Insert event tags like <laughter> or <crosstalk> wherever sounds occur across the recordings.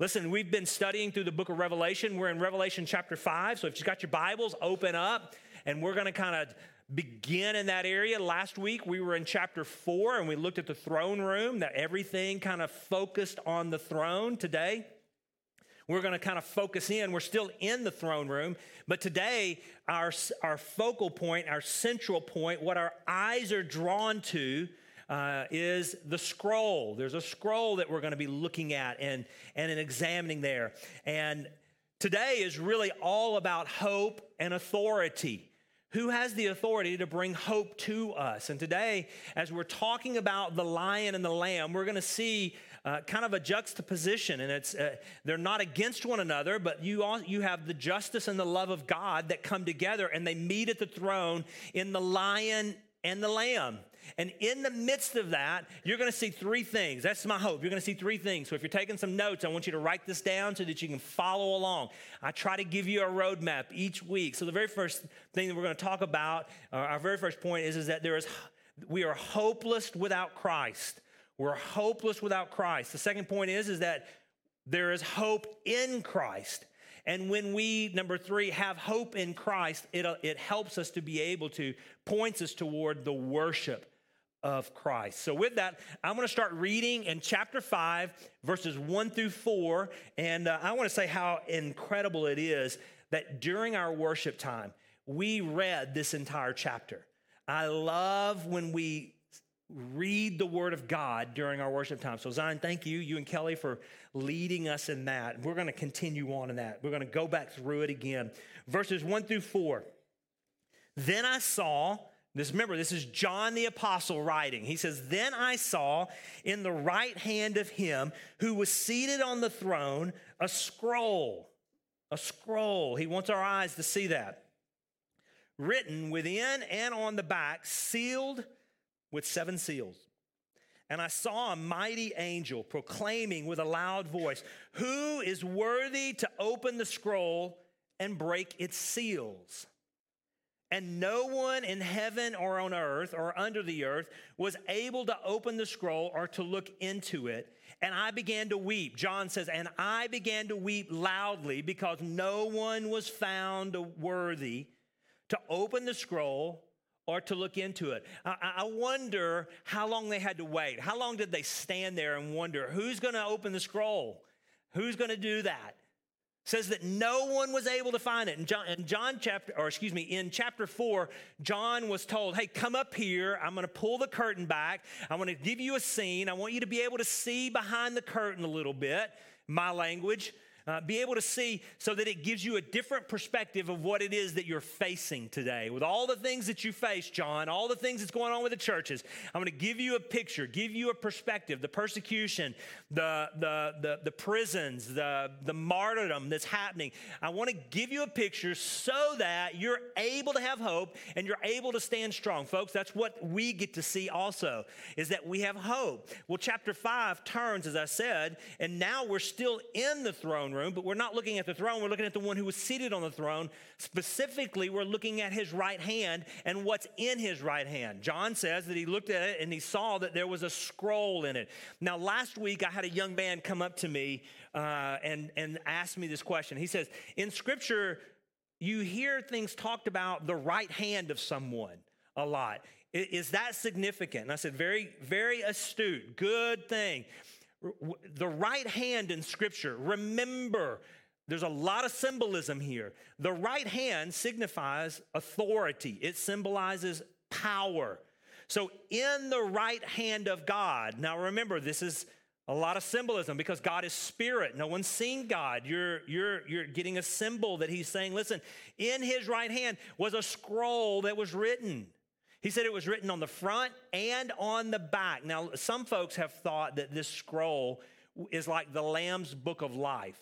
Listen, we've been studying through the book of Revelation. We're in Revelation chapter 5. So if you've got your Bibles, open up and we're going to kind of begin in that area. Last week we were in chapter 4 and we looked at the throne room, that everything kind of focused on the throne. Today, we're going to kind of focus in. We're still in the throne room, but today our, our focal point, our central point, what our eyes are drawn to uh, is the scroll. There's a scroll that we're going to be looking at and, and examining there. And today is really all about hope and authority. Who has the authority to bring hope to us? And today, as we're talking about the lion and the lamb, we're going to see uh, kind of a juxtaposition, and it's uh, they're not against one another, but you all, you have the justice and the love of God that come together, and they meet at the throne in the lion and the lamb. And in the midst of that, you're going to see three things. That's my hope. You're going to see three things. So if you're taking some notes, I want you to write this down so that you can follow along. I try to give you a roadmap each week. So the very first thing that we're going to talk about, uh, our very first point is, is that there is we are hopeless without Christ. We're hopeless without Christ. The second point is, is that there is hope in Christ. And when we, number three, have hope in Christ, it, it helps us to be able to, points us toward the worship of Christ. So, with that, I'm going to start reading in chapter 5, verses 1 through 4. And uh, I want to say how incredible it is that during our worship time, we read this entire chapter. I love when we read the word of God during our worship time. So, Zion, thank you, you and Kelly, for leading us in that. We're going to continue on in that. We're going to go back through it again. Verses 1 through 4. Then I saw this remember, this is John the apostle writing. He says, "Then I saw in the right hand of him who was seated on the throne a scroll. A scroll. He wants our eyes to see that. Written within and on the back, sealed with seven seals. And I saw a mighty angel proclaiming with a loud voice, Who is worthy to open the scroll and break its seals? And no one in heaven or on earth or under the earth was able to open the scroll or to look into it. And I began to weep. John says, And I began to weep loudly because no one was found worthy to open the scroll or to look into it. I, I wonder how long they had to wait. How long did they stand there and wonder who's going to open the scroll? Who's going to do that? Says that no one was able to find it. In John, in John chapter, or excuse me, in chapter four, John was told, Hey, come up here. I'm going to pull the curtain back. I want to give you a scene. I want you to be able to see behind the curtain a little bit, my language uh, be able to see so that it gives you a different perspective of what it is that you're facing today. With all the things that you face, John, all the things that's going on with the churches, I'm going to give you a picture, give you a perspective, the persecution, the, the, the, the prisons, the, the martyrdom that's happening. I want to give you a picture so that you're able to have hope and you're able to stand strong. Folks, that's what we get to see also, is that we have hope. Well, chapter 5 turns, as I said, and now we're still in the throne throne room, but we're not looking at the throne. We're looking at the one who was seated on the throne. Specifically, we're looking at his right hand and what's in his right hand. John says that he looked at it and he saw that there was a scroll in it. Now, last week, I had a young man come up to me uh, and, and ask me this question. He says, In scripture, you hear things talked about the right hand of someone a lot. Is that significant? And I said, very, very astute, good thing the right hand in Scripture, remember, there's a lot of symbolism here. The right hand signifies authority, it symbolizes power. So, in the right hand of God, now remember, this is a lot of symbolism because God is spirit. No one's seen God. You're, you're, you're getting a symbol that he's saying, listen, in his right hand was a scroll that was written. He said it was written on the front and on the back. Now, some folks have thought that this scroll is like the Lamb's book of life.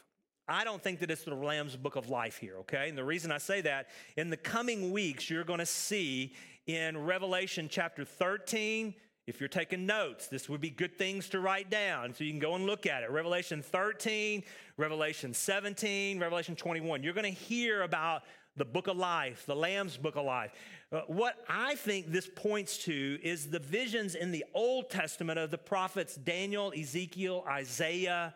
I don't think that it's the Lamb's book of life here, okay? And the reason I say that, in the coming weeks, you're to see in Revelation chapter 13, if you're taking notes, this would be good things to write down so you can go and look at it. Revelation 13, Revelation 17, Revelation 21. You're going to hear about the book of life, the Lamb's book of life. Uh, what I think this points to is the visions in the Old Testament of the prophets Daniel, Ezekiel, Isaiah.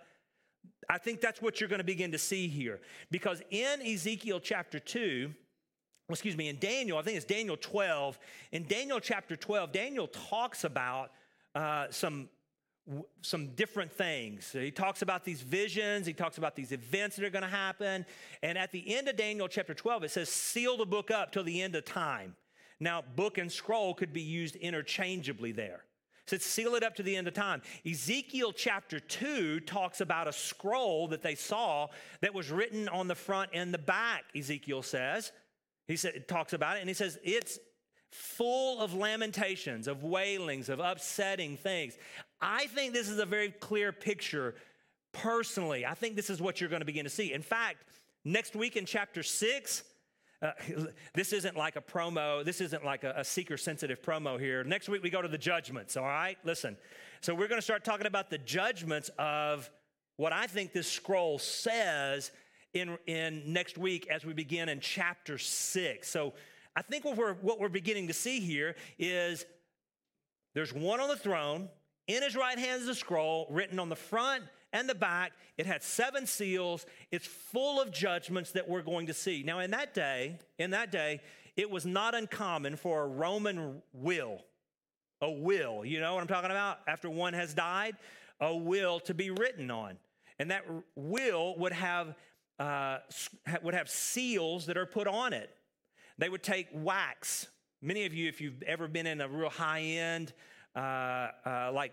I think that's what you're going to begin to see here. Because in Ezekiel chapter 2, excuse me, in Daniel, I think it's Daniel 12, in Daniel chapter 12, Daniel talks about uh, some some different things. He talks about these visions, he talks about these events that are going to happen. And at the end of Daniel chapter 12, it says, seal the book up till the end of time. Now, book and scroll could be used interchangeably there. It says, seal it up to the end of time. Ezekiel chapter 2 talks about a scroll that they saw that was written on the front and the back, Ezekiel says. He it talks about it, and he says, it's full of lamentations, of wailings, of upsetting things. I think this is a very clear picture personally. I think this is what you're going to begin to see. In fact, next week in chapter six, uh, <laughs> this isn't like a promo. This isn't like a, a seeker sensitive promo here. Next week we go to the judgments, all right? Listen. So we're going to start talking about the judgments of what I think this scroll says in, in next week as we begin in chapter six. So I think what we're, what we're beginning to see here is there's one on the throne. In his right hand is a scroll written on the front and the back. It had seven seals. It's full of judgments that we're going to see. Now, in that day, in that day, it was not uncommon for a Roman will, a will, you know what I'm talking about? After one has died, a will to be written on. And that will would have, uh, would have seals that are put on it. They would take wax. Many of you, if you've ever been in a real high end, like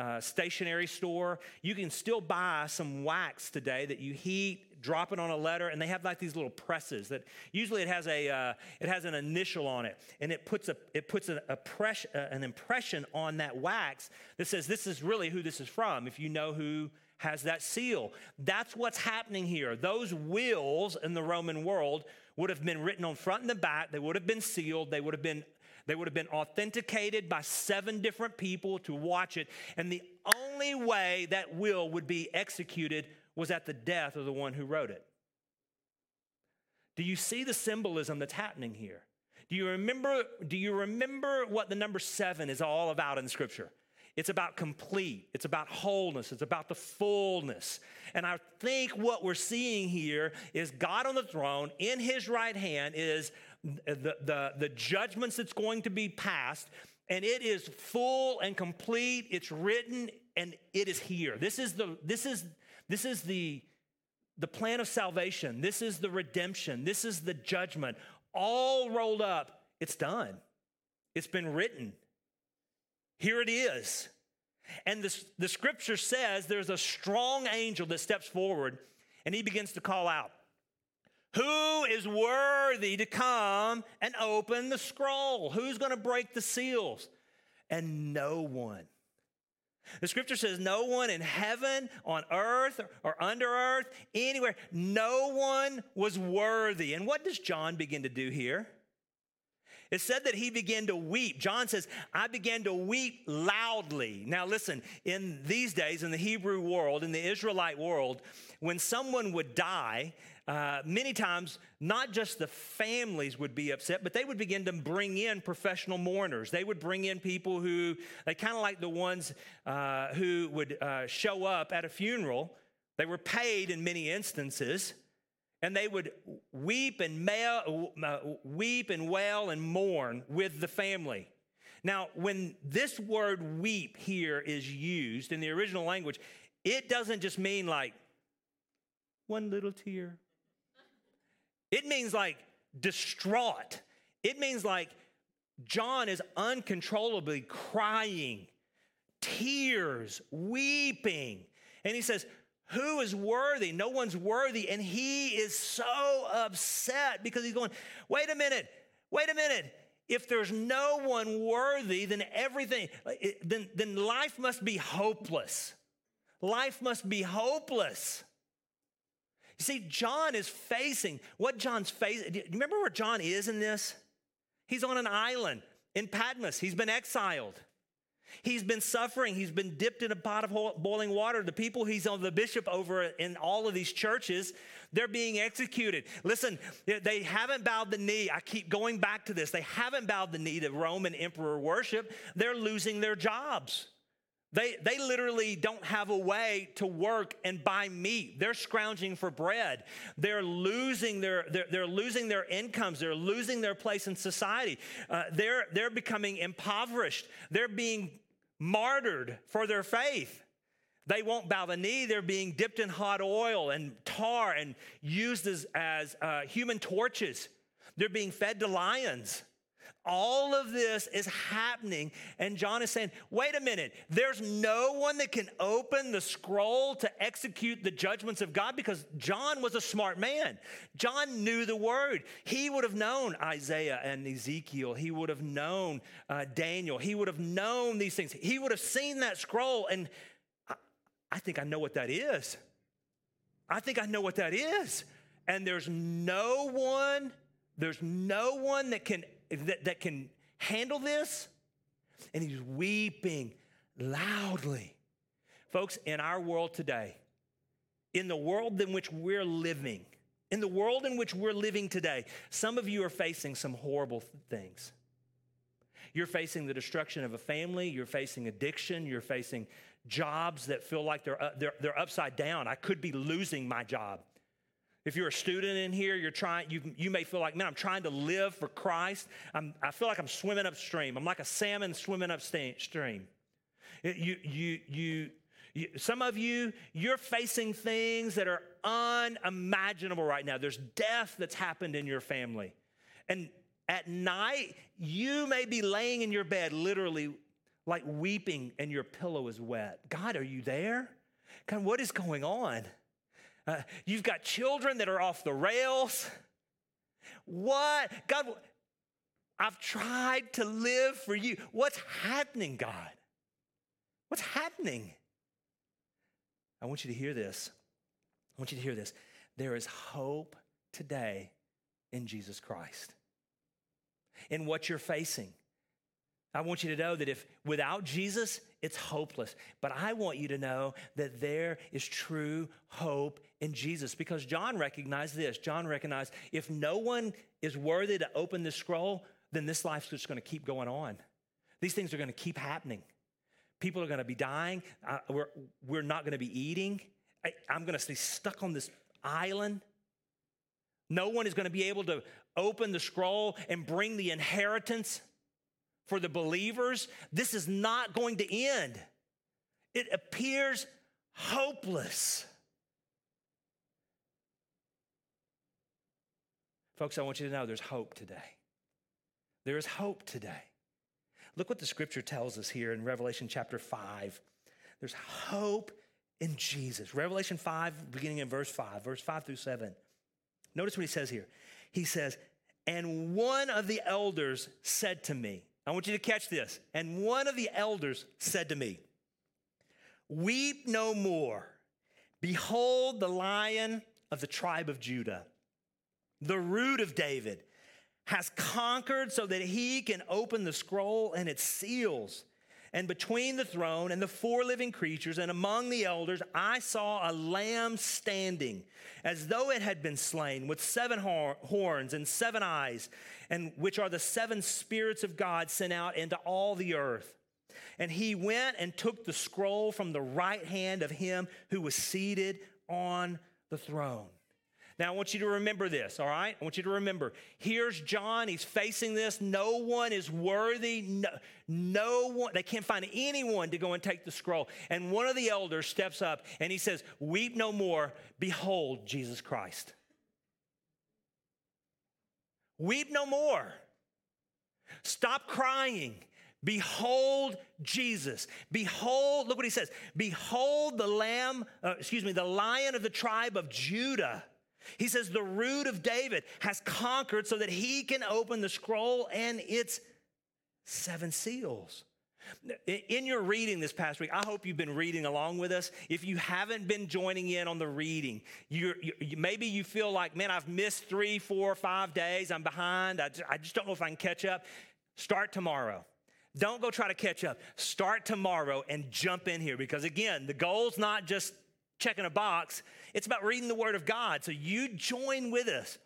uh, stationery store, you can still buy some wax today that you heat, drop it on a letter, and they have like these little presses that usually it has a uh, it has an initial on it, and it puts a it puts a, a uh, an impression on that wax that says this is really who this is from. If you know who has that seal, that's what's happening here. Those wills in the Roman world would have been written on front and the back. They would have been sealed. They would have been they would have been authenticated by seven different people to watch it. And the only way that will would be executed was at the death of the one who wrote it. Do you see the symbolism that's happening here? Do you remember, do you remember what the number seven is all about in Scripture? It's about complete, it's about wholeness, it's about the fullness. And I think what we're seeing here is God on the throne, in his right hand is the, the, the judgments that's going to be passed, and it is full and complete. It's written and it is here. This is the this is this is the the plan of salvation. This is the redemption. This is the judgment. All rolled up. It's done. It's been written. Here it is. And this, the scripture says there's a strong angel that steps forward and he begins to call out, Who is worthy to come and open the scroll? Who's going to break the seals? And no one. The scripture says, No one in heaven, on earth, or under earth, anywhere, no one was worthy. And what does John begin to do here? It said that he began to weep. John says, I began to weep loudly. Now, listen, in these days, in the Hebrew world, in the Israelite world, when someone would die, uh, many times, not just the families would be upset, but they would begin to bring in professional mourners. They would bring in people who, they kind of like the ones uh, who would uh, show up at a funeral. They were paid in many instances and they would weep and mail, uh, weep and wail and mourn with the family. Now, when this word weep here is used in the original language, it doesn't just mean like one little tear. It means like distraught. It means like John is uncontrollably crying, tears, weeping. And he says, who is worthy? No one's worthy. And he is so upset because he's going, wait a minute, wait a minute. If there's no one worthy, then everything, then, then life must be hopeless. Life must be hopeless. You see, John is facing what John's facing. Do you remember where John is in this? He's on an island in Patmos, he's been exiled. He's been suffering. He's been dipped in a pot of boiling water. The people he's on the bishop over in all of these churches, they're being executed. Listen, they haven't bowed the knee. I keep going back to this. They haven't bowed the knee to Roman emperor worship. They're losing their jobs. They, they literally don't have a way to work and buy meat. They're scrounging for bread. They're losing their, they're, they're losing their incomes. They're losing their place in society. Uh, they're, they're becoming impoverished. They're being martyred for their faith. They won't bow the knee. They're being dipped in hot oil and tar and used as, as uh, human torches. They're being fed to lions. All of this is happening, and John is saying, wait a minute, there's no one that can open the scroll to execute the judgments of God because John was a smart man. John knew the word. He would have known Isaiah and Ezekiel, he would have known uh, Daniel, he would have known these things. He would have seen that scroll, and I, I think I know what that is. I think I know what that is. And there's no one, there's no one that can that, that can handle this? And he's weeping loudly. Folks, in our world today, in the world in which we're living, in the world in which we're living today, some of you are facing some horrible things. You're facing the destruction of a family, you're facing addiction, you're facing jobs that feel like they're, uh, they're, they're upside down. I could be losing my job. If you're a student in here, you're trying, you, you may feel like, man, I'm trying to live for Christ. I'm, I feel like I'm swimming upstream. I'm like a salmon swimming upstream. You, you, you, you, some of you, you're facing things that are unimaginable right now. There's death that's happened in your family. And at night, you may be laying in your bed, literally like weeping, and your pillow is wet. God, are you there? God, what is going on? Uh, you've got children that are off the rails. What? God, I've tried to live for you. What's happening, God? What's happening? I want you to hear this. I want you to hear this. There is hope today in Jesus Christ. In what you're facing, I want you to know that if without Jesus, it's hopeless. But I want you to know that there is true hope in Jesus because John recognized this. John recognized if no one is worthy to open the scroll, then this life's just going to keep going on. These things are going to keep happening. People are going to be dying. Uh, we're, we're not going to be eating. I, I'm going to stay stuck on this island. No one is going to be able to open the scroll and bring the inheritance for the believers, this is not going to end. It appears hopeless. Folks, I want you to know there's hope today. There is hope today. Look what the scripture tells us here in Revelation chapter 5. There's hope in Jesus. Revelation 5, beginning in verse 5, verse 5 through 7. Notice what he says here. He says, And one of the elders said to me, I want you to catch this. And one of the elders said to me, Weep no more. Behold, the lion of the tribe of Judah, the root of David, has conquered so that he can open the scroll and its seals. And between the throne and the four living creatures and among the elders, I saw a lamb standing as though it had been slain with seven horns and seven eyes, and which are the seven spirits of God sent out into all the earth. And he went and took the scroll from the right hand of him who was seated on the throne. Now, I want you to remember this, all right? I want you to remember. Here's John. He's facing this. No one is worthy. No, no one, they can't find anyone to go and take the scroll. And one of the elders steps up and he says, Weep no more. Behold, Jesus Christ. Weep no more. Stop crying. Behold Jesus. Behold, look what he says. Behold the lamb, uh, excuse me, the lion of the tribe of Judah he says, The root of David has conquered so that he can open the scroll and its seven seals. In your reading this past week, I hope you've been reading along with us. If you haven't been joining in on the reading, you, maybe you feel like, man, I've missed three, four, five days. I'm behind. I just, I just don't know if I can catch up. Start tomorrow. Don't go try to catch up. Start tomorrow and jump in here because, again, the goal's not just checking a box. It's about reading the Word of God. So you join with us.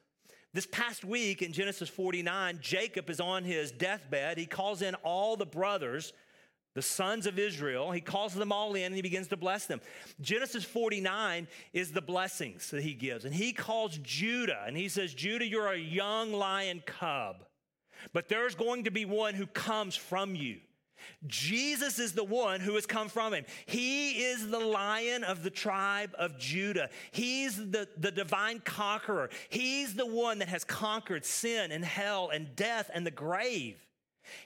This past week in Genesis 49, Jacob is on his deathbed. He calls in all the brothers the sons of Israel. He calls them all in and he begins to bless them. Genesis 49 is the blessings that he gives. And he calls Judah and he says, Judah, you're a young lion cub, but there's going to be one who comes from you. Jesus is the one who has come from him. He is the lion of the tribe of Judah. He's the, the divine conqueror. He's the one that has conquered sin and hell and death and the grave.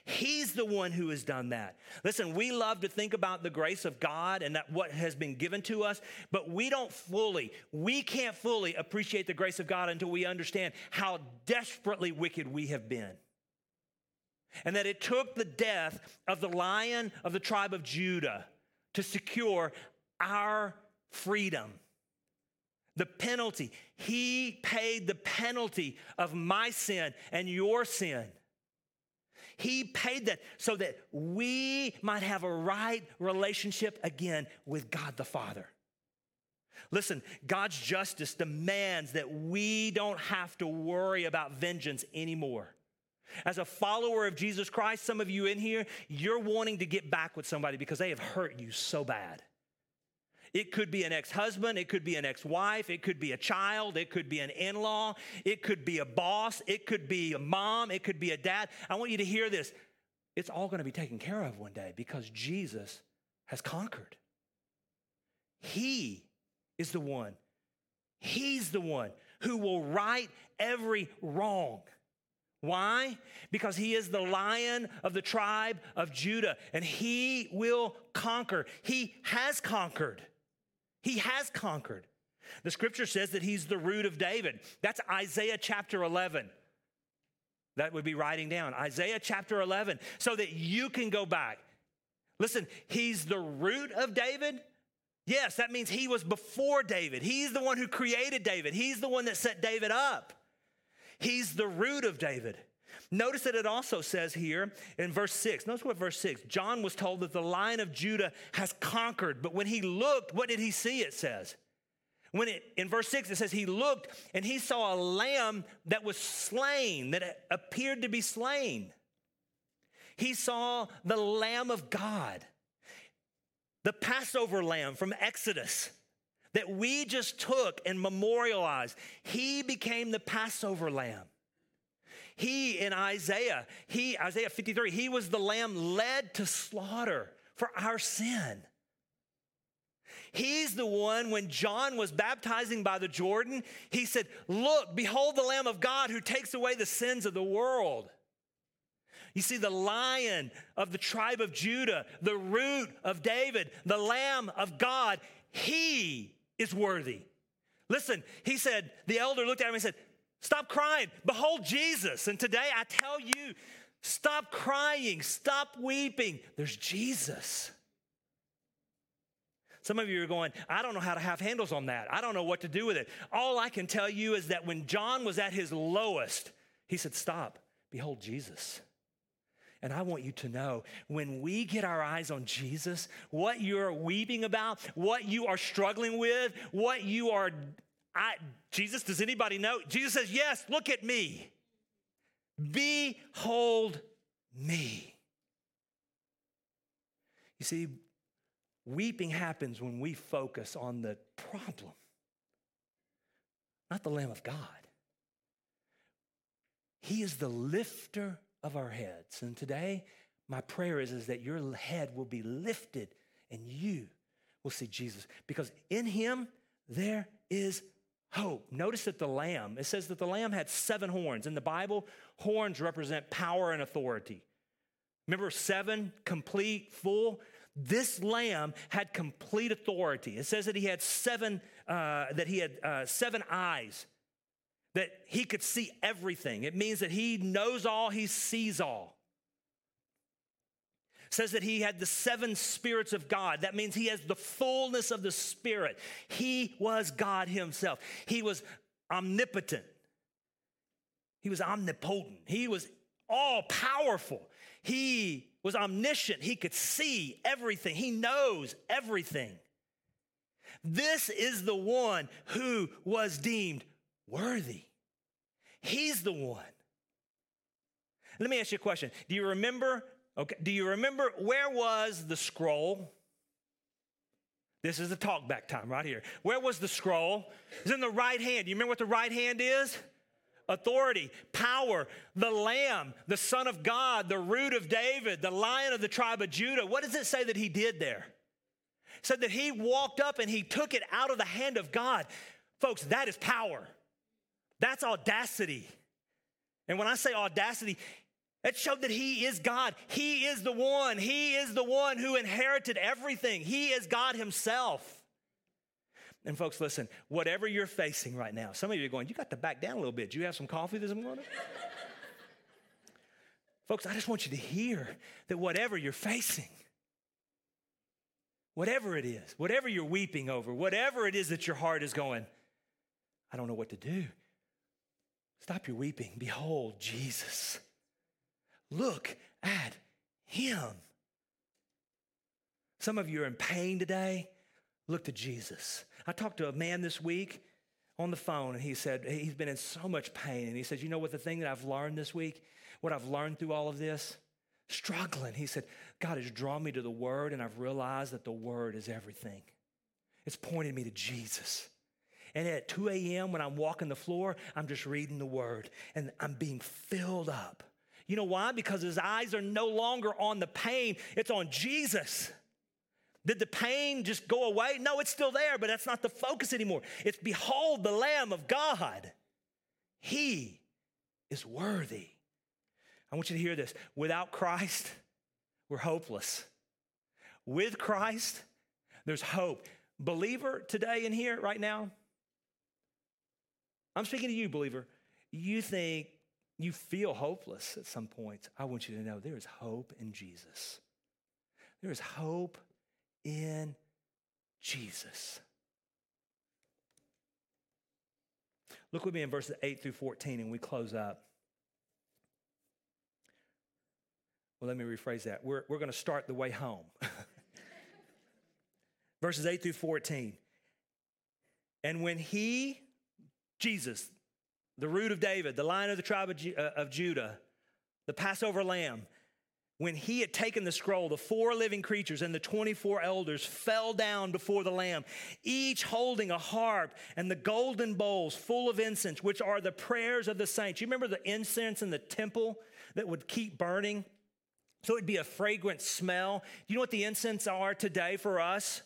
He's the one who has done that. Listen, we love to think about the grace of God and that what has been given to us, but we don't fully, we can't fully appreciate the grace of God until we understand how desperately wicked we have been. And that it took the death of the lion of the tribe of Judah to secure our freedom. The penalty. He paid the penalty of my sin and your sin. He paid that so that we might have a right relationship again with God the Father. Listen, God's justice demands that we don't have to worry about vengeance anymore. As a follower of Jesus Christ, some of you in here, you're wanting to get back with somebody because they have hurt you so bad. It could be an ex husband, it could be an ex wife, it could be a child, it could be an in law, it could be a boss, it could be a mom, it could be a dad. I want you to hear this. It's all going to be taken care of one day because Jesus has conquered. He is the one, He's the one who will right every wrong. Why? Because he is the lion of the tribe of Judah and he will conquer. He has conquered. He has conquered. The scripture says that he's the root of David. That's Isaiah chapter 11. That would be writing down Isaiah chapter 11 so that you can go back. Listen, he's the root of David. Yes, that means he was before David. He's the one who created David. He's the one that set David up. He's the root of David. Notice that it also says here in verse 6. Notice what verse 6. John was told that the lion of Judah has conquered, but when he looked, what did he see? It says. When it in verse 6 it says he looked and he saw a lamb that was slain, that appeared to be slain. He saw the lamb of God. The Passover lamb from Exodus that we just took and memorialized. He became the Passover lamb. He in Isaiah, he, Isaiah 53, he was the lamb led to slaughter for our sin. He's the one when John was baptizing by the Jordan, he said, Look, behold the Lamb of God who takes away the sins of the world. You see, the lion of the tribe of Judah, the root of David, the Lamb of God, he is worthy. Listen, he said, the elder looked at him and said, Stop crying. Behold Jesus. And today I tell you, stop crying, stop weeping. There's Jesus. Some of you are going, I don't know how to have handles on that. I don't know what to do with it. All I can tell you is that when John was at his lowest, he said, Stop, behold Jesus. And I want you to know when we get our eyes on Jesus, what you're weeping about, what you are struggling with, what you are, I, Jesus, does anybody know? Jesus says, Yes, look at me. Behold me. You see, weeping happens when we focus on the problem, not the Lamb of God. He is the lifter of our heads. And today, my prayer is, is that your head will be lifted and you will see Jesus. Because in him, there is hope. Notice that the lamb, it says that the lamb had seven horns. In the Bible, horns represent power and authority. Remember, seven, complete, full? This lamb had complete authority. It says that he had seven, uh, that he had uh, seven eyes that he could see everything. It means that he knows all, he sees all. It says that he had the seven spirits of God. That means he has the fullness of the Spirit. He was God himself. He was omnipotent. He was omnipotent. He was all powerful. He was omniscient. He could see everything. He knows everything. This is the one who was deemed worthy. He's the one. Let me ask you a question. Do you remember? Okay, do you remember where was the scroll? This is the talk back time right here. Where was the scroll? It's in the right hand. You remember what the right hand is? Authority, power, the Lamb, the Son of God, the root of David, the Lion of the tribe of Judah. What does it say that he did there? It said that he walked up and he took it out of the hand of God. Folks, that is power. That's audacity. And when I say audacity, it showed that He is God. He is the one. He is the one who inherited everything. He is God Himself. And folks, listen, whatever you're facing right now, some of you are going, you got to back down a little bit. Do you have some coffee this morning? <laughs> folks, I just want you to hear that whatever you're facing, whatever it is, whatever you're weeping over, whatever it is that your heart is going, I don't know what to do. Stop your weeping. Behold, Jesus. Look at him. Some of you are in pain today. Look to Jesus. I talked to a man this week on the phone, and he said he's been in so much pain. And he said, You know what, the thing that I've learned this week, what I've learned through all of this? Struggling. He said, God has drawn me to the Word, and I've realized that the Word is everything. It's pointed me to Jesus. And at 2 a.m., when I'm walking the floor, I'm just reading the Word, and I'm being filled up you know why? Because his eyes are no longer on the pain, it's on Jesus. Did the pain just go away? No, it's still there, but that's not the focus anymore. It's behold the Lamb of God. He is worthy. I want you to hear this. Without Christ, we're hopeless. With Christ, there's hope. Believer today in here, right now, I'm speaking to you, believer. You think you feel hopeless at some points, I want you to know there is hope in Jesus. There is hope in Jesus. Look with me in verses 8 through 14, and we close up. Well, let me rephrase that. We're, we're going to start the way home. <laughs> verses 8 through 14. And when he, Jesus, the root of David, the lion of the tribe of, uh, of Judah, the Passover lamb, when he had taken the scroll, the four living creatures and the 24 elders fell down before the Lamb, each holding a harp and the golden bowls full of incense, which are the prayers of the saints. You remember the incense in the temple that would keep burning? So it'd be a fragrant smell. You know what the incense are today for us?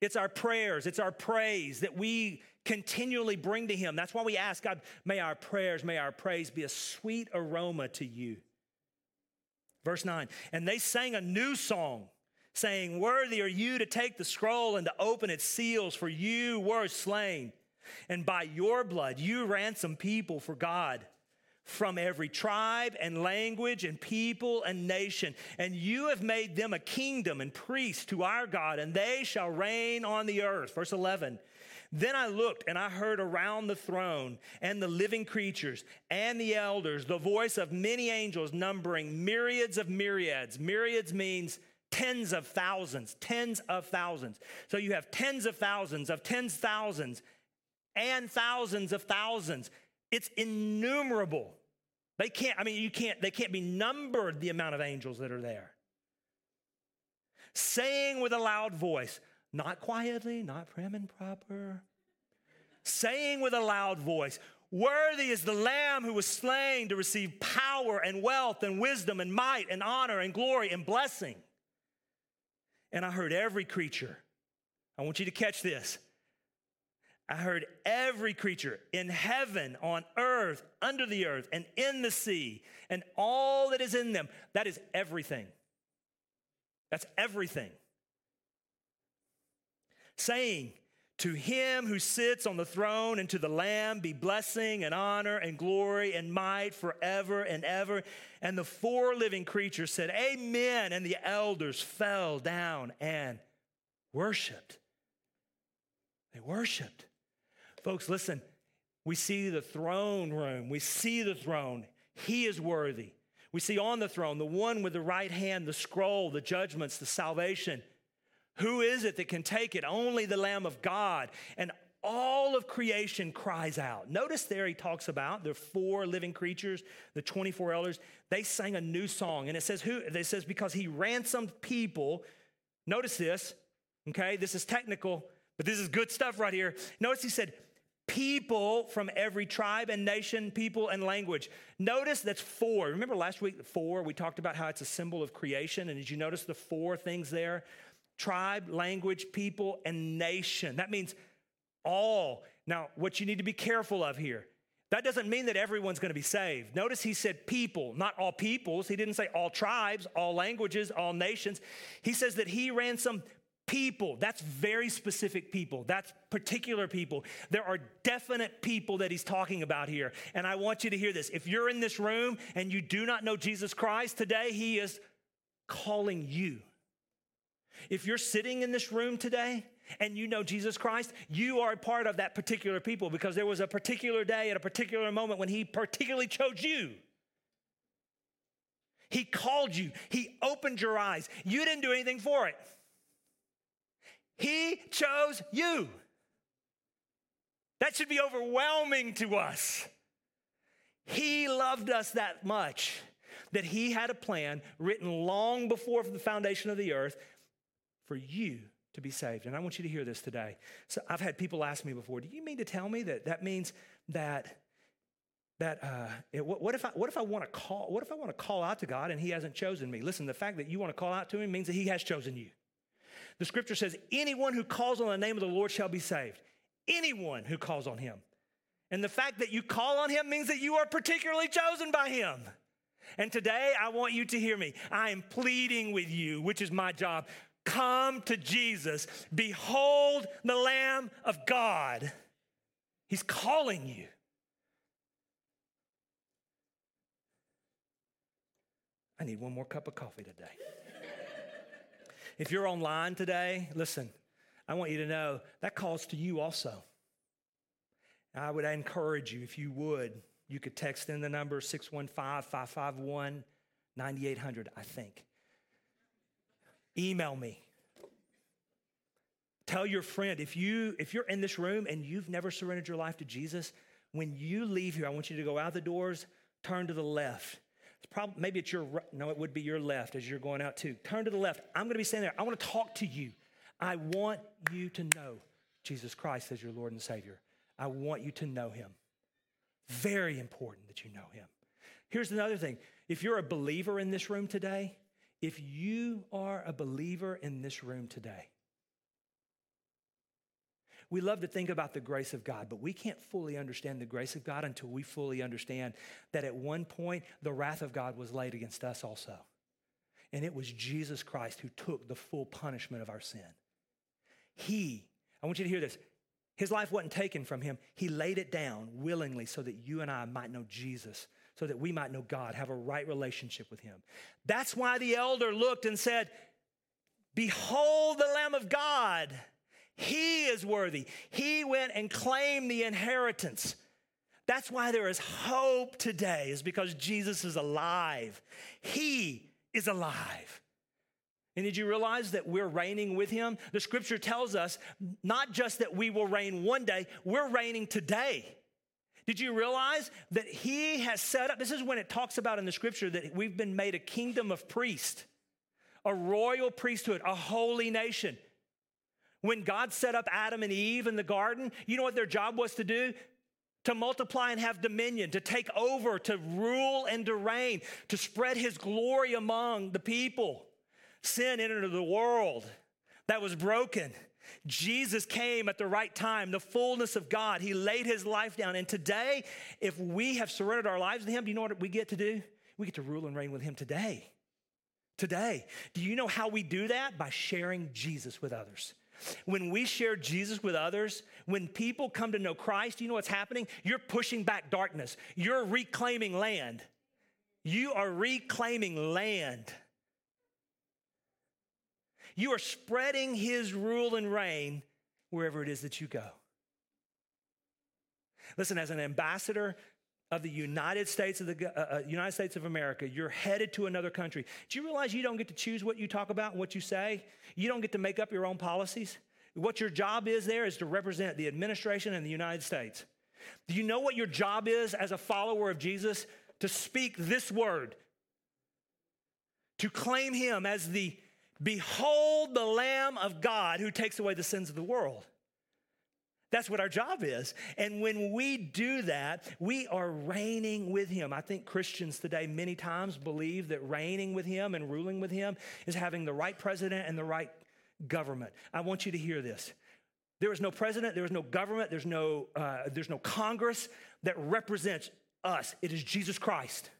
It's our prayers, it's our praise that we continually bring to Him. That's why we ask God, may our prayers, may our praise be a sweet aroma to you. Verse 9, and they sang a new song, saying, Worthy are you to take the scroll and to open its seals, for you were slain. And by your blood you ransomed people for God from every tribe and language and people and nation. And you have made them a kingdom and priests to our God, and they shall reign on the earth. Verse 11. Then I looked and I heard around the throne and the living creatures and the elders the voice of many angels numbering myriads of myriads. Myriads means tens of thousands, tens of thousands. So you have tens of thousands of tens thousands and thousands of thousands. It's innumerable. They can't, I mean, you can't, they can't be numbered the amount of angels that are there. Saying with a loud voice, not quietly, not prim and proper. Saying with a loud voice, Worthy is the Lamb who was slain to receive power and wealth and wisdom and might and honor and glory and blessing. And I heard every creature. I want you to catch this. I heard every creature in heaven, on earth, under the earth, and in the sea, and all that is in them. That is everything. That's everything saying, To him who sits on the throne and to the Lamb be blessing and honor and glory and might forever and ever. And the four living creatures said, Amen. And the elders fell down and worshiped. They worshiped. Folks, listen, we see the throne room, we see the throne. He is worthy. We see on the throne the one with the right hand, the scroll, the judgments, the salvation. Who is it that can take it? Only the Lamb of God. And all of creation cries out. Notice there he talks about the four living creatures, the 24 elders, they sang a new song. And it says who it says because he ransomed people. Notice this, okay? This is technical, but this is good stuff right here. Notice he said, people from every tribe and nation, people and language. Notice that's four. Remember last week, four, we talked about how it's a symbol of creation. And did you notice the four things there? Tribe, language, people, and nation. That means all. Now, what you need to be careful of here, that doesn't mean that everyone's going to be saved. Notice he said people, not all peoples. He didn't say all tribes, all languages, all nations. He says that he ransomed people. That's very specific people. That's particular people. There are definite people that he's talking about here. And I want you to hear this. If you're in this room and you do not know Jesus Christ today, he is calling you. If you're sitting in this room today and you know Jesus Christ, you are a part of that particular people because there was a particular day at a particular moment when he particularly chose you. He called you, he opened your eyes. You didn't do anything for it. He chose you. That should be overwhelming to us. He loved us that much that he had a plan written long before the foundation of the earth for you to be saved. And I want you to hear this today. So I've had people ask me before, do you mean to tell me that that means that that uh, what, what, if I what if I want to call what if I want to call out to God and He hasn't chosen me? Listen, the fact that you want to call out to Him means that He has chosen you. The scripture says, anyone who calls on the name of the Lord shall be saved. Anyone who calls on him. And the fact that you call on him means that you are particularly chosen by him. And today I want you to hear me. I am pleading with you, which is my job. Come to Jesus. Behold the Lamb of God. He's calling you. I need one more cup of coffee today. If you're online today, listen, I want you to know that calls to you also. I would encourage you, if you would, you could text in the number 615 551 9800, I think. Email me. Tell your friend if you if you're in this room and you've never surrendered your life to Jesus, when you leave here, I want you to go out the doors, turn to the left, it's probably, maybe it's your, no, it would be your left as you're going out too. Turn to the left. I'm going to be standing there. I want to talk to you. I want you to know Jesus Christ as your Lord and Savior. I want you to know him. Very important that you know him. Here's another thing. If you're a believer in this room today, if you are a believer in this room today, we love to think about the grace of God, but we can't fully understand the grace of God until we fully understand that at one point the wrath of God was laid against us also. And it was Jesus Christ who took the full punishment of our sin. He, I want you to hear this. His life wasn't taken from him. He laid it down willingly so that you and I might know Jesus, so that we might know God, have a right relationship with him. That's why the elder looked and said, Behold the Lamb of God he is worthy. He went and claimed the inheritance. That's why there is hope today, is because Jesus is alive. He is alive. And did you realize that we're reigning with him? The scripture tells us not just that we will reign one day, we're reigning today. Did you realize that he has set up? This is when it talks about in the scripture that we've been made a kingdom of priests, a royal priesthood, a holy nation. When God set up Adam and Eve in the garden, you know what their job was to do? To multiply and have dominion, to take over, to rule and to reign, to spread his glory among the people. Sin entered the world that was broken. Jesus came at the right time, the fullness of God. He laid his life down. And today, if we have surrendered our lives to him, do you know what we get to do? We get to rule and reign with him today. Today. Do you know how we do that? By sharing Jesus with others. When we share Jesus with others, when people come to know Christ, you know what's happening? You're pushing back darkness. You're reclaiming land. You are reclaiming land. You are spreading his rule and reign wherever it is that you go. Listen, as an ambassador of the United States of the uh, uh, United States of America, you're headed to another country. Do you realize you don't get to choose what you talk about and what you say? You don't get to make up your own policies. what your job is there is to represent the administration and the United States. Do you know what your job is as a follower of Jesus? To speak this word, to claim him as the behold the Lamb of God who takes away the sins of the world. That's what our job is. And when we do that, we are reigning with Him. I think Christians today many times believe that reigning with Him and ruling with Him is having the right president and the right government. I want you to hear this. There is no president, there is no government, there's no, uh, there's no Congress that represents us. It is Jesus Christ.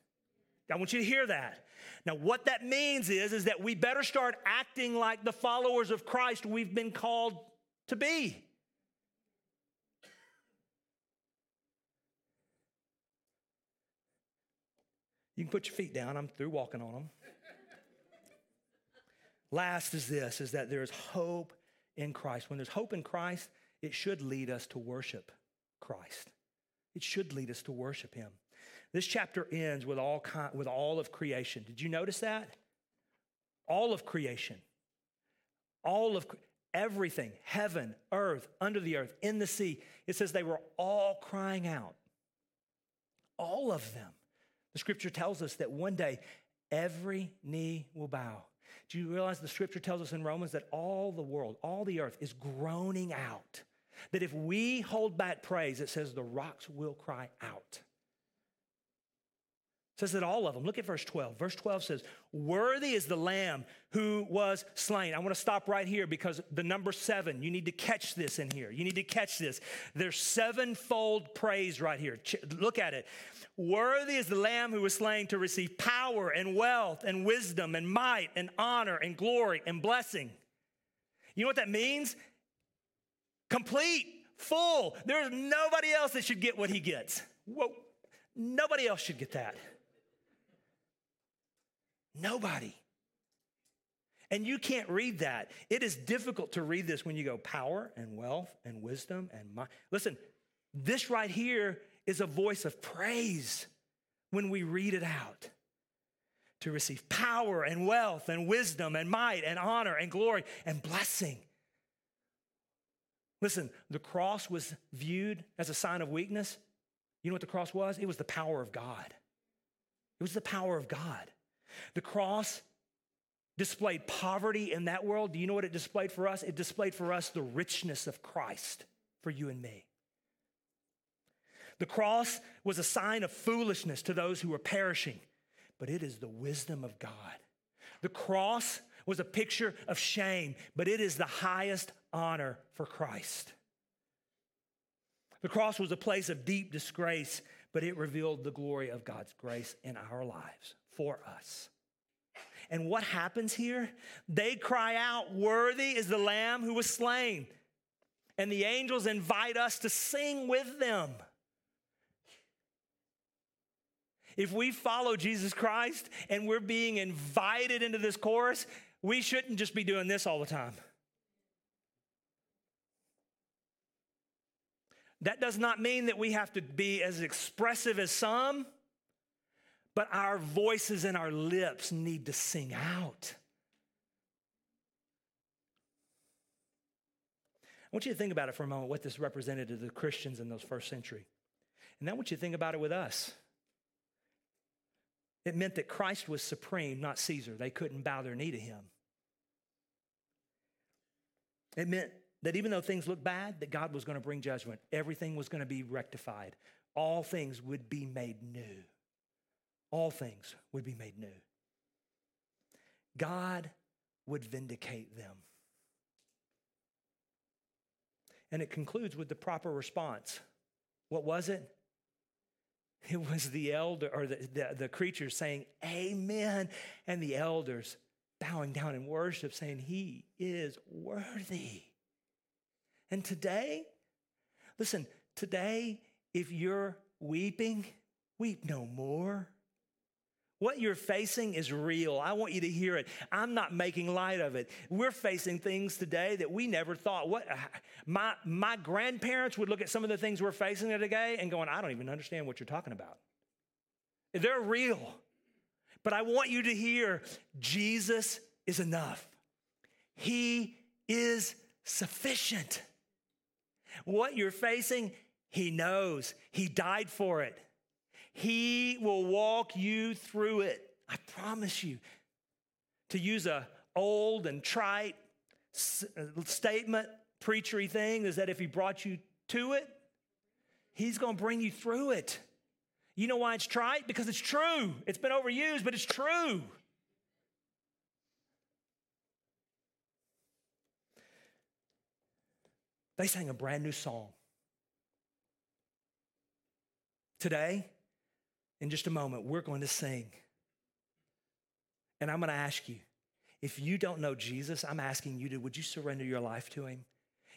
I want you to hear that. Now, what that means is, is that we better start acting like the followers of Christ we've been called to be. You can put your feet down. I'm through walking on them. Last is this is that there is hope in Christ. When there's hope in Christ, it should lead us to worship Christ. It should lead us to worship him. This chapter ends with all kind, with all of creation. Did you notice that? All of creation. All of everything, heaven, earth, under the earth, in the sea. It says they were all crying out. All of them. The scripture tells us that one day every knee will bow. Do you realize the scripture tells us in Romans that all the world, all the earth is groaning out? That if we hold back praise, it says the rocks will cry out says that all of them. Look at verse 12. Verse 12 says, Worthy is the Lamb who was slain. I want to stop right here because the number seven, you need to catch this in here. You need to catch this. There's sevenfold praise right here. Look at it. Worthy is the Lamb who was slain to receive power and wealth and wisdom and might and honor and glory and blessing. You know what that means? Complete, full. There's nobody else that should get what he gets. Whoa. Nobody else should get that. Nobody. And you can't read that. It is difficult to read this when you go power and wealth and wisdom and might. Listen, this right here is a voice of praise when we read it out. To receive power and wealth and wisdom and might and honor and glory and blessing. Listen, the cross was viewed as a sign of weakness. You know what the cross was? It was the power of God. It was the power of God. The cross displayed poverty in that world. Do you know what it displayed for us? It displayed for us the richness of Christ for you and me. The cross was a sign of foolishness to those who were perishing, but it is the wisdom of God. The cross was a picture of shame, but it is the highest honor for Christ. The cross was a place of deep disgrace, but it revealed the glory of God's grace in our lives for us. And what happens here? They cry out, Worthy is the Lamb who was slain. And the angels invite us to sing with them. If we follow Jesus Christ and we're being invited into this chorus, we shouldn't just be doing this all the time. That does not mean that we have to be as expressive as some but our voices and our lips need to sing out. I want you to think about it for a moment what this represented to the Christians in those first century. And I want you to think about it with us. It meant that Christ was supreme, not Caesar. They couldn't bow their knee to him. It meant that even though things looked bad, that God was going to bring judgment. Everything was going to be rectified. All things would be made new all things would be made new. God would vindicate them. And it concludes with the proper response. What was it? It was the elder or the, the, the creatures saying, Amen. And the elders bowing down in worship, saying, He is worthy. And today, listen, today, if you're weeping, weep no more. What you're facing is real. I want you to hear it. I'm not making light of it. We're facing things today that we never thought. What my my grandparents would look at some of the things we're facing today and going, I don't even understand what you're talking about. They're real. But I want you to hear Jesus is enough. He is sufficient. What you're facing, He knows. He died for it. He will walk you through it. I promise you. To use a old and trite uh, statement, preachery thing, is that if He brought you to it, He's going to bring you through it. You know why it's trite? Because it's true. It's been overused, but it's true. They sang a brand new song. Today, in just a moment, we're going to sing. And I'm going to ask you if you don't know Jesus, I'm asking you to, would you surrender your life to him?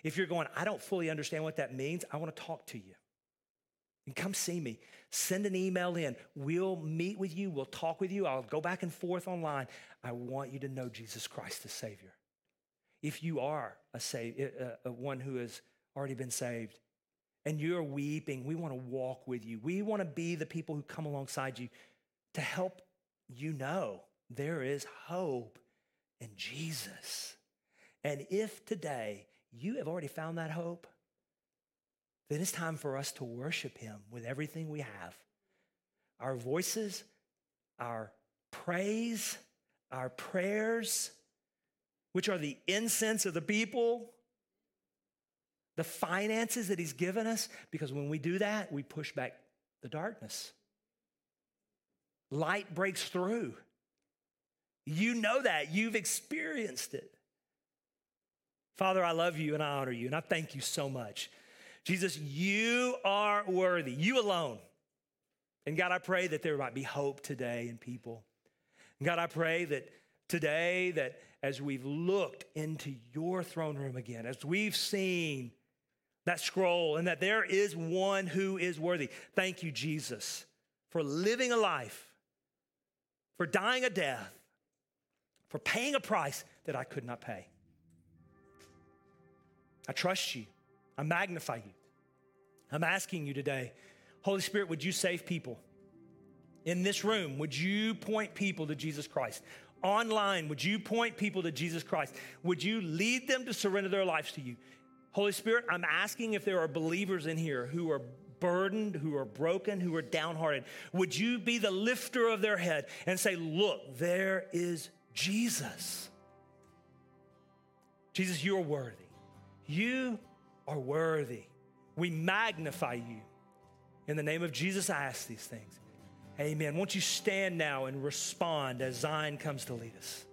If you're going, I don't fully understand what that means, I want to talk to you. And come see me. Send an email in. We'll meet with you. We'll talk with you. I'll go back and forth online. I want you to know Jesus Christ the Savior. If you are a, save, a, a one who has already been saved and you're weeping, we want to walk with you. We want to be the people who come alongside you to help you know there is hope in Jesus. And if today you have already found that hope, then it's time for us to worship Him with everything we have our voices, our praise, our prayers, which are the incense of the people, the finances that He's given us, because when we do that, we push back the darkness. Light breaks through. You know that. You've experienced it. Father, I love you and I honor you, and I thank you so much. Jesus, you are worthy, you alone. And God, I pray that there might be hope today in people. God, I pray that today, that as we've looked into your throne room again, as we've seen that scroll, and that there is one who is worthy. Thank you, Jesus, for living a life, for dying a death, for paying a price that I could not pay. I trust you. I magnify you. I'm asking you today, Holy Spirit, would you save people? In this room, would you point people to Jesus Christ? Online, would you point people to Jesus Christ? Would you lead them to surrender their lives to you? Holy Spirit, I'm asking if there are believers in here who are burdened, who are broken, who are downhearted. Would you be the lifter of their head and say, Look, there is Jesus. Jesus, you are worthy. You are worthy. We magnify you. In the name of Jesus, I ask these things. Amen. Won't you stand now and respond as Zion comes to lead us?